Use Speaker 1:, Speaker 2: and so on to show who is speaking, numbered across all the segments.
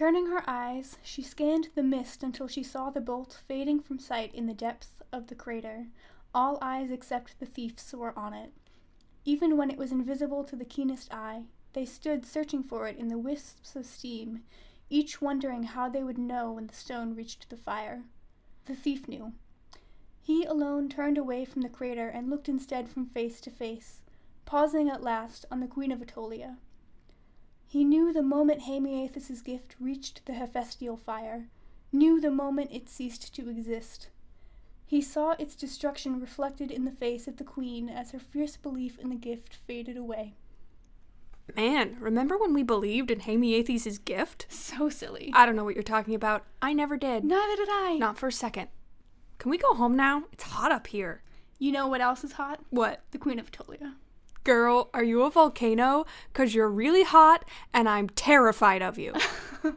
Speaker 1: Turning her eyes, she scanned the mist until she saw the bolt fading from sight in the depths of the crater. All eyes except the thief's were on it. Even when it was invisible to the keenest eye, they stood searching for it in the wisps of steam, each wondering how they would know when the stone reached the fire. The thief knew. He alone turned away from the crater and looked instead from face to face, pausing at last on the Queen of Attolia. He knew the moment Hamiathes's gift reached the Hephaestial fire, knew the moment it ceased to exist. He saw its destruction reflected in the face of the queen as her fierce belief in the gift faded away.
Speaker 2: Man, remember when we believed in Hamiathes's gift?
Speaker 1: So silly.
Speaker 2: I don't know what you're talking about. I never did.
Speaker 1: Neither did I.
Speaker 2: Not for a second. Can we go home now? It's hot up here.
Speaker 1: You know what else is hot?
Speaker 2: What?
Speaker 1: The Queen of Attolia.
Speaker 2: Girl, are you a volcano? Because you're really hot and I'm terrified of you.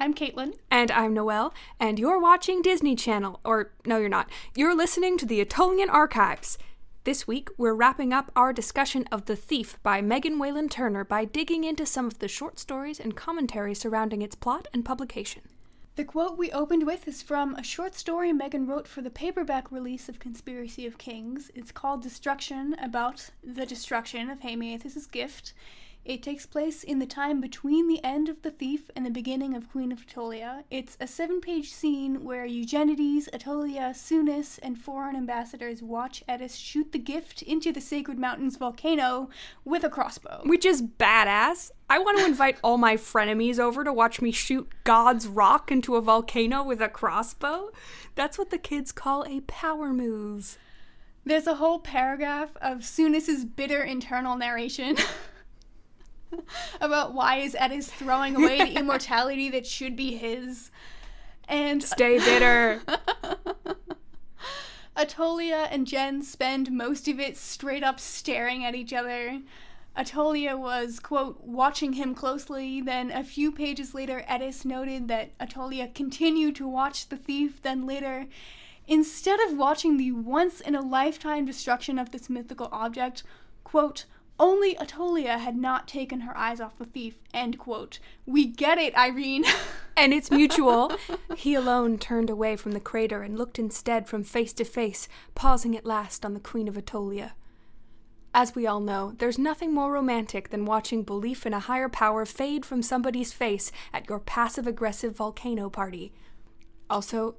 Speaker 1: I'm Caitlin.
Speaker 2: And I'm Noelle, and you're watching Disney Channel. Or, no, you're not. You're listening to the Attolian Archives. This week, we're wrapping up our discussion of The Thief by Megan Whalen Turner by digging into some of the short stories and commentary surrounding its plot and publication.
Speaker 1: The quote we opened with is from a short story Megan wrote for the paperback release of Conspiracy of Kings. It's called Destruction, about the destruction of Hamiathes's gift. It takes place in the time between the end of The Thief and the beginning of Queen of Attolia. It's a seven page scene where Eugenides, Attolia, Sounis, and foreign ambassadors watch Eddis shoot the gift into the Sacred Mountains volcano with a crossbow.
Speaker 2: Which is badass. I want to invite all my frenemies over to watch me shoot God's rock into a volcano with a crossbow. That's what the kids call a power move.
Speaker 1: There's a whole paragraph of Sounis's bitter internal narration. about why is Eddis throwing away the immortality that should be his. And
Speaker 2: Stay bitter.
Speaker 1: Attolia and Gen spend most of it straight up staring at each other. Attolia was, quote, watching him closely. Then a few pages later, Eddis noted that Attolia continued to watch the thief. Then later, instead of watching the once in a lifetime destruction of this mythical object, quote, only Attolia had not taken her eyes off the thief. End quote. We get it, Irene.
Speaker 2: and it's mutual. he alone turned away from the crater and looked instead from face to face, pausing at last on the Queen of Attolia. As we all know, there's nothing more romantic than watching belief in a higher power fade from somebody's face at your passive aggressive volcano party. Also,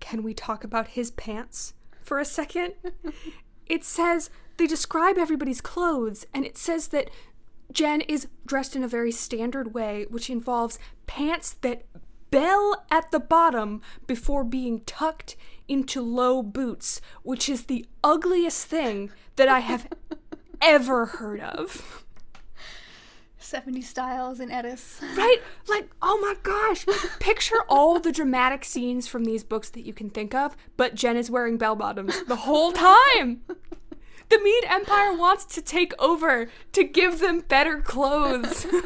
Speaker 2: can we talk about his pants for a second? it says they describe everybody's clothes, and it says that Gen is dressed in a very standard way, which involves pants that bell at the bottom before being tucked into low boots, which is the ugliest thing that I have ever heard of.
Speaker 1: 70 styles in Eddis.
Speaker 2: Right? Like, oh my gosh. Picture all the dramatic scenes from these books that you can think of, but Gen is wearing bell bottoms the whole time. The Mede Empire wants to take over to give them better clothes.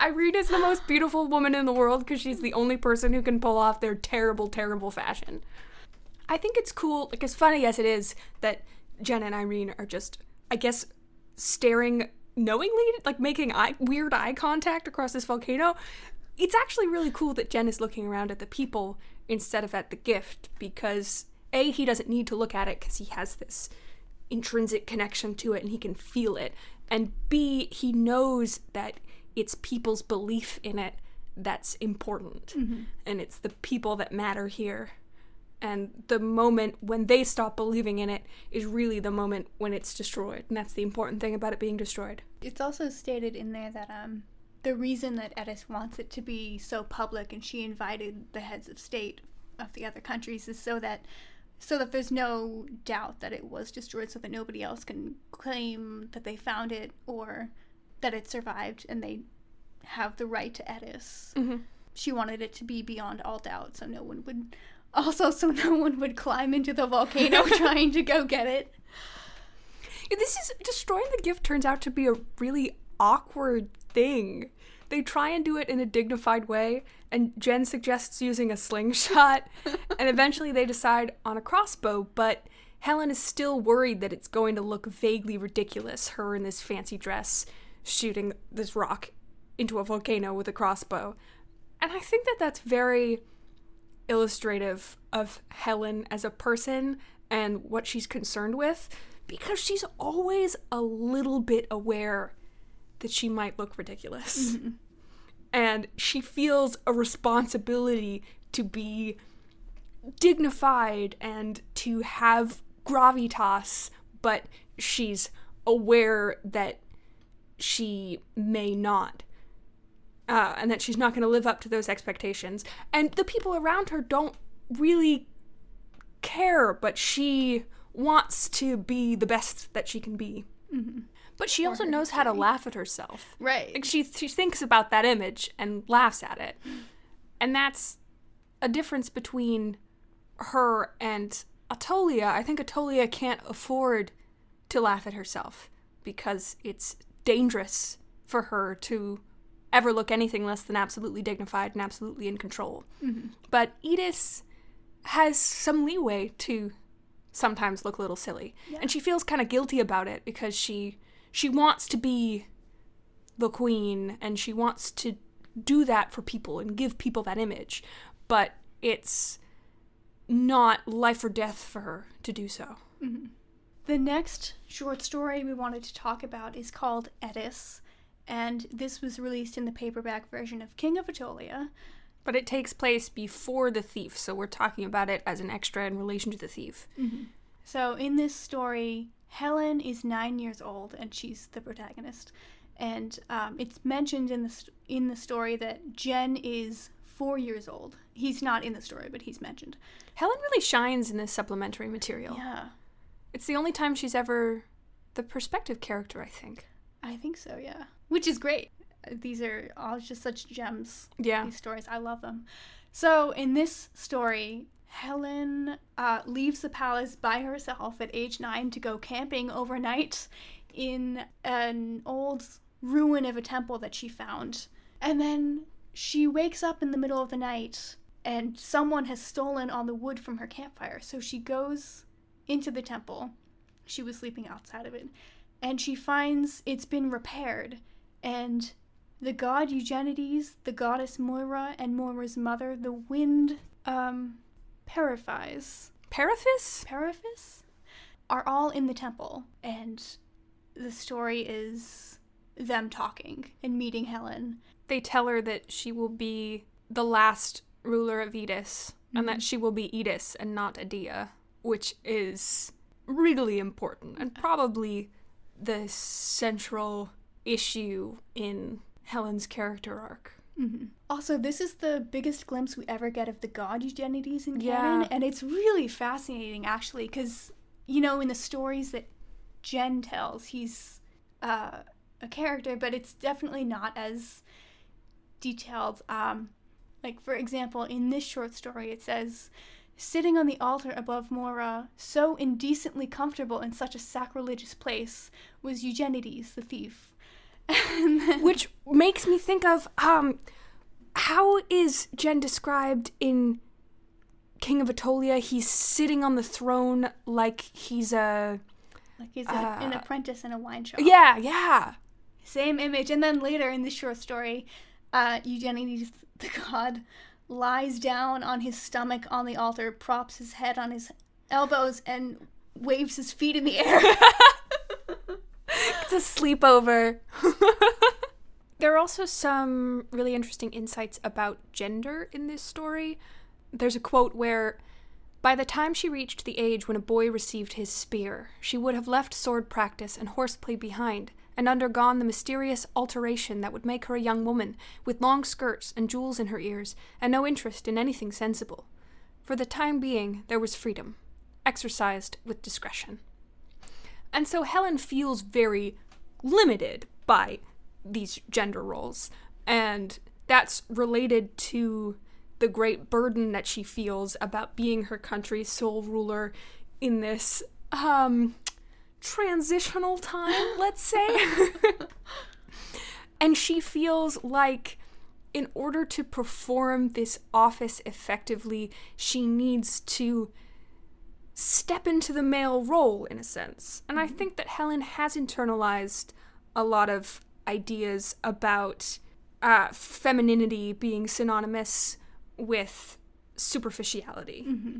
Speaker 2: Irene is the most beautiful woman in the world because she's the only person who can pull off their terrible, terrible fashion. I think it's cool, like as funny as it is, that Gen and Irene are just, I guess, staring knowingly, like making eye, weird eye contact across this volcano. It's actually really cool that Gen is looking around at the people instead of at the gift because A, he doesn't need to look at it because he has this intrinsic connection to it and he can feel it. And B, he knows that it's people's belief in it that's important.
Speaker 1: Mm-hmm.
Speaker 2: And it's the people that matter here. And the moment when they stop believing in it is really the moment when it's destroyed. And that's the important thing about it being destroyed.
Speaker 1: It's also stated in there that um, the reason that Eddis wants it to be so public and she invited the heads of state of the other countries is so that so that there's no doubt that it was destroyed so that nobody else can claim that they found it or that it survived and they have the right to Eddis.
Speaker 2: Mm-hmm.
Speaker 1: She wanted it to be beyond all doubt so no one would also so no one would climb into the volcano trying to go get it.
Speaker 2: This is destroying the gift turns out to be a really awkward thing they try and do it in a dignified way, and Gen suggests using a slingshot, and eventually they decide on a crossbow, but Helen is still worried that it's going to look vaguely ridiculous, her in this fancy dress shooting this rock into a volcano with a crossbow. And I think that that's very illustrative of Helen as a person and what she's concerned with because she's always a little bit aware that she might look ridiculous. Mm-hmm. And she feels a responsibility to be dignified and to have gravitas, but she's aware that she may not. Uh, and that she's not going to live up to those expectations. And the people around her don't really care, but she wants to be the best that she can be. Mm-hmm. But she also knows how to laugh at herself.
Speaker 1: Right.
Speaker 2: Like she she thinks about that image and laughs at it. And that's a difference between her and Attolia. I think Attolia can't afford to laugh at herself because it's dangerous for her to ever look anything less than absolutely dignified and absolutely in control. Mm-hmm. But Eddis has some leeway to sometimes look a little silly. Yeah. And she feels kind of guilty about it because she she wants to be the queen and she wants to do that for people and give people that image. But it's not life or death for her to do so. Mm-hmm.
Speaker 1: The next short story we wanted to talk about is called Eddis, and this was released in the paperback version of King of Attolia.
Speaker 2: But it takes place before the thief, so we're talking about it as an extra in relation to the thief.
Speaker 1: Mm-hmm. So in this story, Helen is nine years old, and she's the protagonist. And um, it's mentioned in the st- in the story that Gen is four years old. He's not in the story, but he's mentioned.
Speaker 2: Helen really shines in this supplementary material.
Speaker 1: Yeah.
Speaker 2: It's the only time she's ever the perspective character, I think.
Speaker 1: I think so, yeah. Which is great these are all just such gems.
Speaker 2: Yeah.
Speaker 1: These stories. I love them. So in this story, Helen uh, leaves the palace by herself at age nine to go camping overnight in an old ruin of a temple that she found. And then she wakes up in the middle of the night and someone has stolen all the wood from her campfire. So she goes into the temple. She was sleeping outside of it. And she finds it's been repaired. And the god Eugenides, the goddess Moira, and Moira's mother, the wind, um, Periphas.
Speaker 2: Periphas?
Speaker 1: Periphas? Are all in the temple, and the story is them talking and meeting Helen.
Speaker 2: They tell her that she will be the last ruler of Eddis, mm-hmm. and that mm-hmm. she will be Eddis and not Adia, which is really important and probably the central issue in Helen's character arc.
Speaker 1: Mm-hmm. Also, this is the biggest glimpse we ever get of the god Eugenides in canon, yeah. and it's really fascinating actually, because you know in the stories that Gen tells, he's uh, a character, but it's definitely not as detailed. Um, like for example, in this short story, it says. Sitting on the altar above Moira, so indecently comfortable in such a sacrilegious place, was Eugenides, the thief,
Speaker 2: Which makes me think of um, how is Gen described in King of Attolia? He's sitting on the throne like he's a
Speaker 1: like he's a, uh, an apprentice in a wine shop.
Speaker 2: Yeah, yeah.
Speaker 1: Same image, and then later in the short story, uh, Eugenides the god lies down on his stomach on the altar, props his head on his elbows, and waves his feet in the air.
Speaker 2: it's a sleepover. there are also some really interesting insights about gender in this story. There's a quote where by the time she reached the age when a boy received his spear, she would have left sword practice and horseplay behind and undergone the mysterious alteration that would make her a young woman, with long skirts and jewels in her ears, and no interest in anything sensible. For the time being, there was freedom, exercised with discretion. And so Helen feels very limited by these gender roles. And that's related to the great burden that she feels about being her country's sole ruler in this um transitional time, let's say. And she feels like in order to perform this office effectively, she needs to step into the male role in a sense. And I think that Helen has internalized a lot of ideas about uh, femininity being synonymous with superficiality.
Speaker 1: Mm-hmm.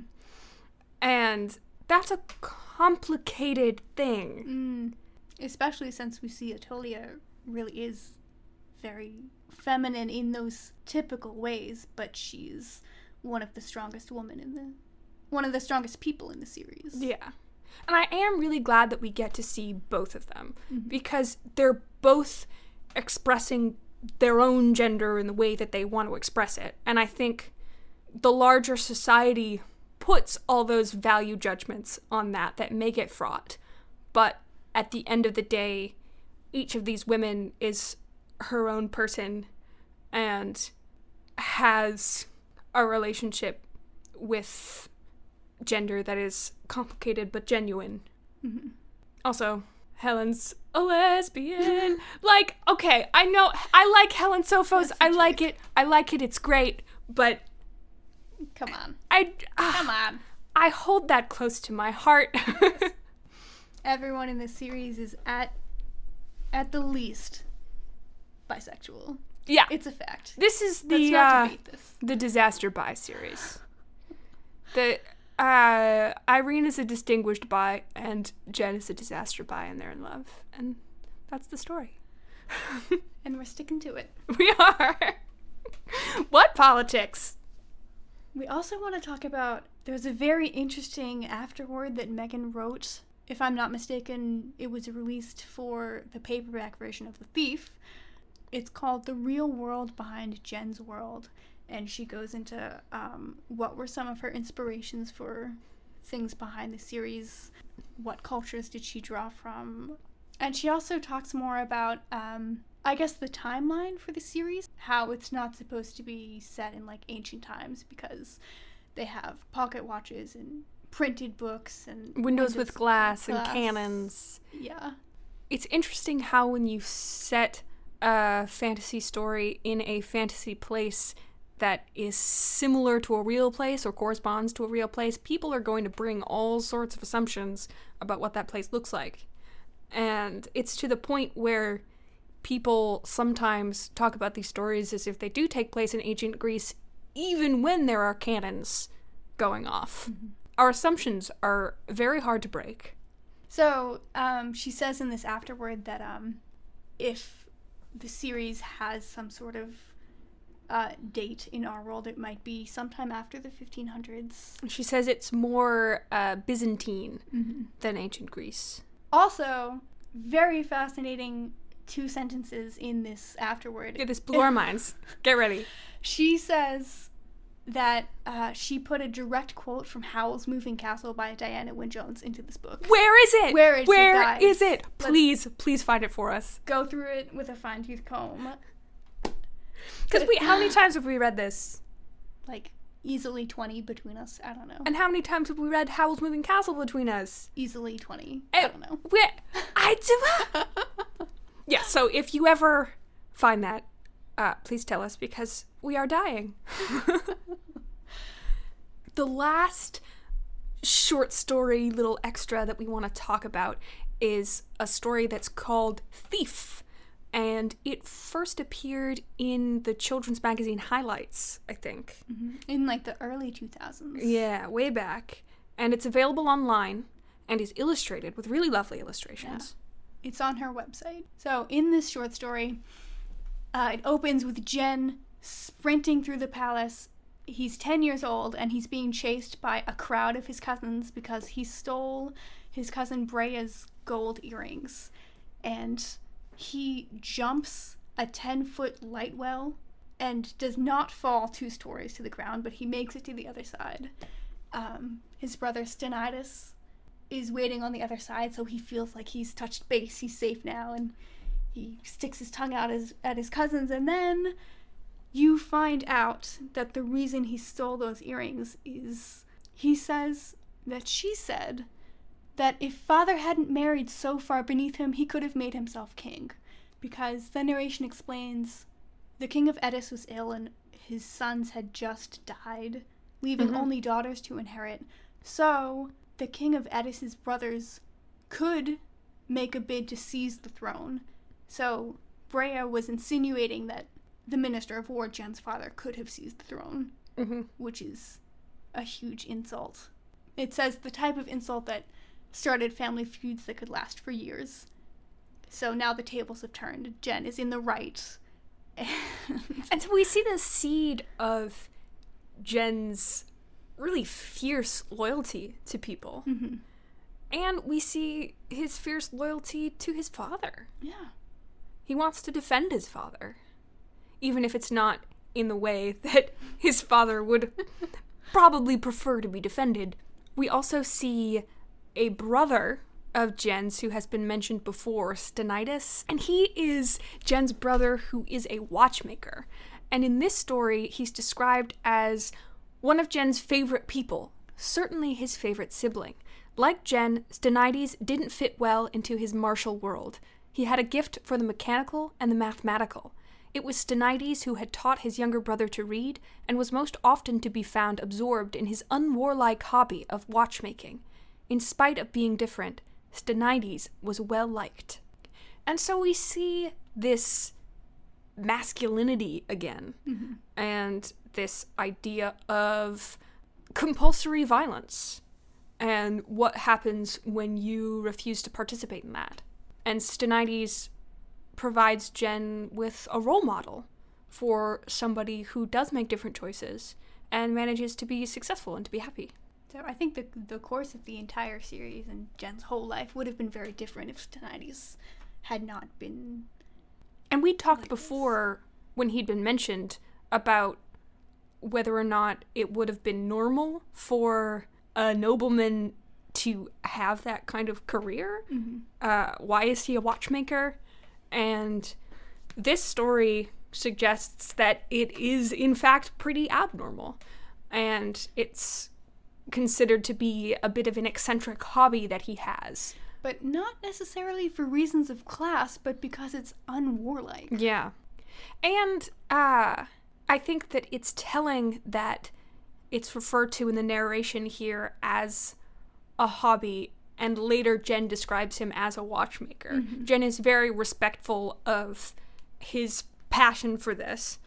Speaker 2: And that's a complicated thing.
Speaker 1: Mm. Especially since we see Attolia really is very feminine in those typical ways, but she's one of the strongest women in the one of the strongest people in the series.
Speaker 2: Yeah. And I am really glad that we get to see both of them mm-hmm. because they're both expressing their own gender in the way that they want to express it. And I think the larger society puts all those value judgments on that that make it fraught. But at the end of the day, each of these women is her own person and has a relationship with gender that is complicated but genuine.
Speaker 1: Mhm.
Speaker 2: Also, Helen's a lesbian. like, okay, I know I like Helen Sophos.
Speaker 1: I
Speaker 2: I like it. I like it. It's great. But
Speaker 1: Come on.
Speaker 2: I ah,
Speaker 1: Come on.
Speaker 2: I hold that close to my heart.
Speaker 1: Everyone in this series is at at the least bisexual.
Speaker 2: yeah.
Speaker 1: It's a fact.
Speaker 2: This is the
Speaker 1: not
Speaker 2: uh,
Speaker 1: this.
Speaker 2: the disaster bi series. The uh, Irene is a distinguished bi, and Gen is a disaster bi, and they're in love, and that's the story.
Speaker 1: And we're sticking to it.
Speaker 2: we are. what politics?
Speaker 1: We also want to talk about there's a very interesting afterword that Megan wrote. If I'm not mistaken, it was released for the paperback version of The Thief. It's called The Real World Behind Gen's World. And she goes into um, what were some of her inspirations for things behind the series, what cultures did she draw from. And she also talks more about, um, I guess, the timeline for the series, how it's not supposed to be set in like ancient times because they have pocket watches and printed books and
Speaker 2: Windows with glass and cannons.
Speaker 1: Yeah.
Speaker 2: It's interesting how when you set a fantasy story in a fantasy place that is similar to a real place or corresponds to a real place, people are going to bring all sorts of assumptions about what that place looks like. And it's to the point where people sometimes talk about these stories as if they do take place in ancient Greece, even when there are cannons going off. Our assumptions are very hard to break.
Speaker 1: So um, she says in this afterward that um, if the series has some sort of uh, date in our world, it might be sometime after the 1500s.
Speaker 2: She says it's more uh, Byzantine than ancient Greece.
Speaker 1: Also, very fascinating two sentences in this afterward.
Speaker 2: Yeah, this blew our minds. Get ready.
Speaker 1: She says that uh, she put a direct quote from Howl's Moving Castle by Diana Wynne Jones into this book.
Speaker 2: Where is it?
Speaker 1: Where is it,
Speaker 2: Where is it?
Speaker 1: Let's-
Speaker 2: Please, please find it for us.
Speaker 1: Go through it with a fine tooth comb.
Speaker 2: Because we, how many times have we read this?
Speaker 1: Like, easily 20 between us. I don't know.
Speaker 2: And how many times have we read Howl's Moving Castle between us?
Speaker 1: easily 20.
Speaker 2: Eh,
Speaker 1: I don't know.
Speaker 2: We, I do. yeah. So if you ever find that, uh, please tell us because we are dying. the last short story, little extra that we want to talk about is a story that's called Thief. And it first appeared in the children's magazine Highlights, I think.
Speaker 1: In like the early 2000s.
Speaker 2: Yeah, way back. And it's available online and is illustrated with really lovely illustrations.
Speaker 1: It's on her website. So, in this short story, uh, it opens with Gen sprinting through the palace. He's 10 years old and he's being chased by a crowd of his cousins because he stole his cousin Brea's gold earrings. And he jumps a 10 foot light well and does not fall two stories to the ground, but he makes it to the other side. Um, his brother Stenides is waiting on the other side, so he feels like he's touched base. He's safe now, and he sticks his tongue out his, at his cousins, and then you find out that the reason he stole those earrings is he says that she said that if father hadn't married so far beneath him, he could have made himself king. because the narration explains the king of Eddis was ill and his sons had just died, leaving
Speaker 2: Mhm.
Speaker 1: only daughters to inherit. So the king of Eddis's brothers could make a bid to seize the throne. So Brea was insinuating that the minister of war, Gen's father, could have seized the throne,
Speaker 2: Mm-hmm.
Speaker 1: which is a huge insult. It says the type of insult that started family feuds that could last for years. So now the tables have turned. Gen is in the right.
Speaker 2: And so we see the seed of Gen's really fierce loyalty to people.
Speaker 1: Mhm.
Speaker 2: And we see his fierce loyalty to his father.
Speaker 1: Yeah.
Speaker 2: He wants to defend his father, even if it's not in the way that his father would probably prefer to be defended. We also see a brother of Gen's who has been mentioned before, Stenides, and he is Gen's brother who is a watchmaker. And in this story, he's described as one of Gen's favorite people, certainly his favorite sibling. Like Gen, Stenides didn't fit well into his martial world. He had a gift for the mechanical and the mathematical. It was Stenides who had taught his younger brother to read, and was most often to be found absorbed in his unwarlike hobby of watchmaking. In spite of being different, Stenides was well liked. And so we see this masculinity again, mm-hmm. and this idea of compulsory violence, and what happens when you refuse to participate in that. And Stenides provides Gen with a role model for somebody who does make different choices and manages to be successful and to be happy.
Speaker 1: So I think the the course of the entire series and Gen's whole life would have been very different if Stenides had not been.
Speaker 2: And we talked
Speaker 1: Like this.
Speaker 2: before when he'd been mentioned about whether or not it would have been normal for a nobleman to have that kind of career. Uh, why is he a watchmaker? And this story suggests that it is, in fact, pretty abnormal. And it's considered to be a bit of an eccentric hobby that he has.
Speaker 1: But not necessarily for reasons of class, but because it's unwarlike.
Speaker 2: Yeah. And uh I think that it's telling that it's referred to in the narration here as a hobby and later Gen describes him as a watchmaker. Gen is very respectful of his passion for this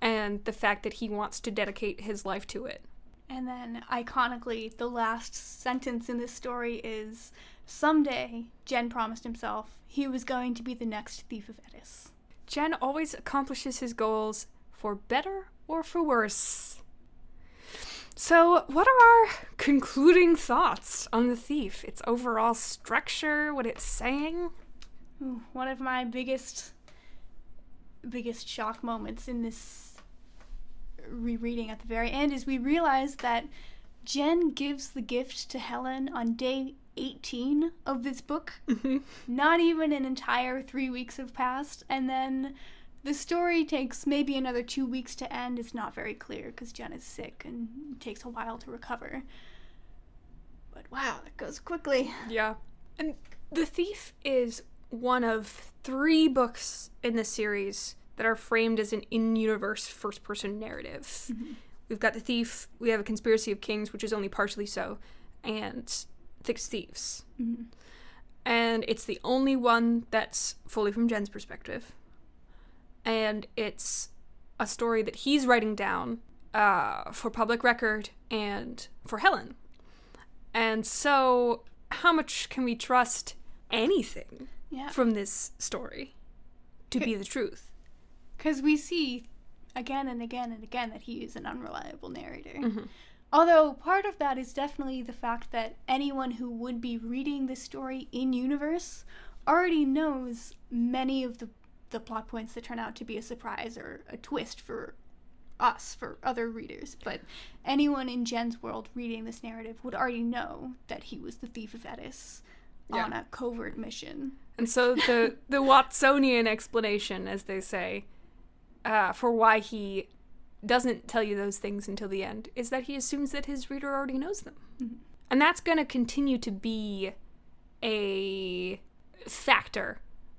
Speaker 2: and the fact that he wants to dedicate his life to it.
Speaker 1: And then, iconically, the last sentence in this story is Someday, Gen promised himself he was going to be the next thief of Eddis.
Speaker 2: Gen always accomplishes his goals for better or for worse. So, what are our concluding thoughts on The Thief? Its overall structure, what it's saying?
Speaker 1: Ooh, one of my biggest, biggest shock moments in this rereading at the very end is we realize that Gen gives the gift to Helen on day 18 of this book. Mm-hmm. Not even an entire three weeks have passed, and then the story takes maybe another two weeks to end. It's not very clear because Gen is sick and takes a while to recover. But wow, that goes quickly.
Speaker 2: Yeah. And The Thief is one of three books in the series that are framed as an in universe first person narrative. We've got The Thief, we have A Conspiracy of Kings, which is only partially so, and Thick as Thieves. And it's the only one that's fully from Gen's perspective. And it's a story that he's writing down uh, for public record and for Helen. And so, how much can we trust anything
Speaker 1: Yeah.
Speaker 2: from this story to be the truth?
Speaker 1: Because we see again and again and again that he is an unreliable narrator.
Speaker 2: Mm-hmm.
Speaker 1: Although part of that is definitely the fact that anyone who would be reading this story in universe already knows many of the, the plot points that turn out to be a surprise or a twist for us, for other readers. But anyone in Gen's world reading this narrative would already know that he was the thief of Eddis
Speaker 2: Yeah.
Speaker 1: on a covert mission.
Speaker 2: And so the the Watsonian explanation, as they say, uh, for why he doesn't tell you those things until the end is that he assumes that his reader already knows them, and that's going to continue to be a factor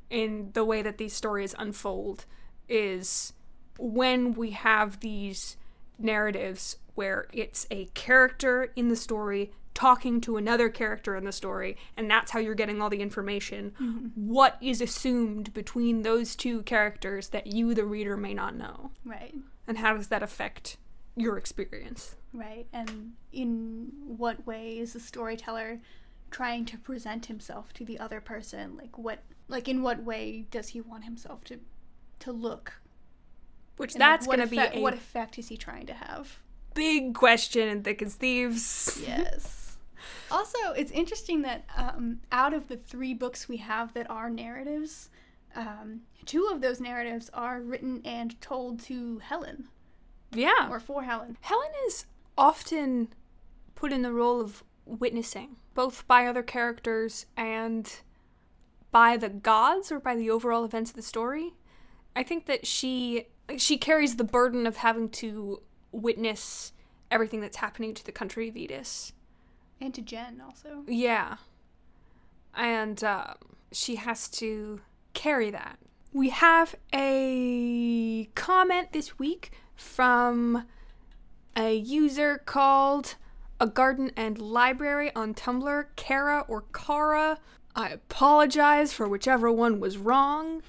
Speaker 2: in the way that these stories unfold is when we have these narratives where it's a character in the story talking to another character in the story, and that's how you're getting all the information.
Speaker 1: Mm-hmm.
Speaker 2: What is assumed between those two characters that you, the reader, may not know?
Speaker 1: Right.
Speaker 2: And how does that affect your experience?
Speaker 1: Right. And in what way is the storyteller trying to present himself to the other person? Like what like in what way does he want himself to to look?
Speaker 2: Which
Speaker 1: And,
Speaker 2: that's
Speaker 1: what
Speaker 2: going to be a
Speaker 1: what effect is he trying to have?
Speaker 2: big question in Thick as Thieves.
Speaker 1: Yes. Also, it's interesting that um, out of the three books we have that are narratives, um, two of those narratives are written and told to Helen
Speaker 2: Yeah.
Speaker 1: or for Helen.
Speaker 2: Helen is often put in the role of witnessing, both by other characters and by the gods or by the overall events of the story. I think that she she carries the burden of having to witness everything that's happening to the country of Eddis.
Speaker 1: And to Gen also.
Speaker 2: Yeah. And uh, she has to carry that. We have a comment this week from a user called A Garden and Library on Tumblr, Kara or Kara. I apologize for whichever one was wrong.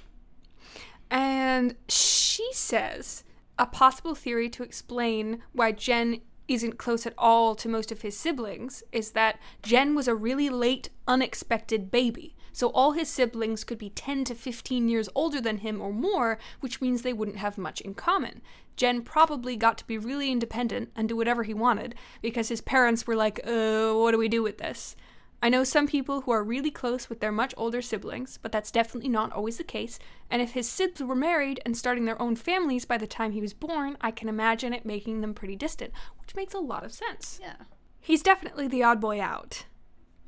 Speaker 2: And she says a possible theory to explain why Jen isn't close at all to most of his siblings is that Gen was a really late, unexpected baby. So all his siblings could be 10 to 15 years older than him or more, which means they wouldn't have much in common. Gen probably got to be really independent and do whatever he wanted because his parents were like, uh, what do we do with this? I know some people who are really close with their much older siblings, but that's definitely not always the case. And if his sibs were married and starting their own families by the time he was born, I can imagine it making them pretty distant, which makes a lot of sense.
Speaker 1: Yeah.
Speaker 2: He's definitely the odd boy out.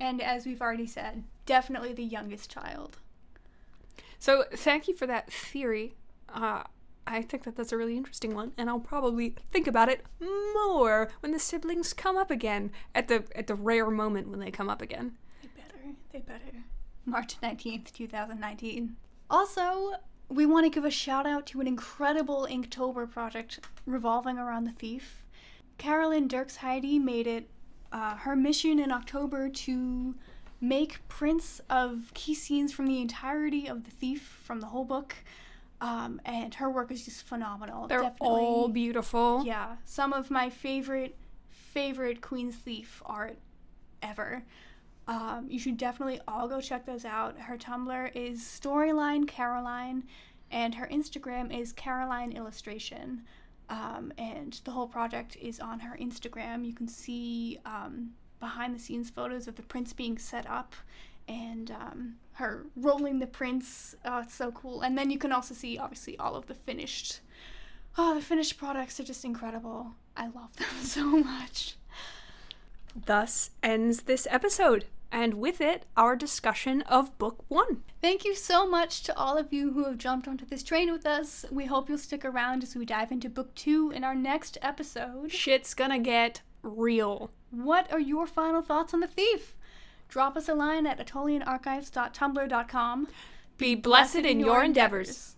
Speaker 1: And as we've already said, definitely the youngest child.
Speaker 2: So thank you for that theory. Uh, I think that that's a really interesting one, and I'll probably think about it more when the siblings come up again at the at the rare moment when they come up again.
Speaker 1: They better. They better. March 19th, 2019. Also, we want to give a shout out to an incredible Inktober project revolving around the thief. Carolyn Dirks Heidi made it uh, her mission in October to make prints of key scenes from the entirety of the thief from the whole book. Um, and her work is just phenomenal.
Speaker 2: They're
Speaker 1: Definitely,
Speaker 2: all beautiful.
Speaker 1: yeah, some of my favorite favorite Queen's Thief art ever. Um, you should definitely all go check those out. Her Tumblr is Storyline Caroline, and her Instagram is Caroline Illustration. Um, and the whole project is on her Instagram. You can see um, behind the scenes photos of the prints being set up and um, her rolling the prints. Uh, it's so cool. And then you can also see, obviously, all of the finished. Oh, the finished products are just incredible. I love them so much.
Speaker 2: Thus ends this episode, and with it, our discussion of Book One.
Speaker 1: Thank you so much to all of you who have jumped onto this train with us. We hope you'll stick around as we dive into book two in our next episode.
Speaker 2: Shit's gonna get real.
Speaker 1: What are your final thoughts on The Thief? Drop us a line at AttolianArchives.tumblr.com.
Speaker 2: Be blessed in your endeavors.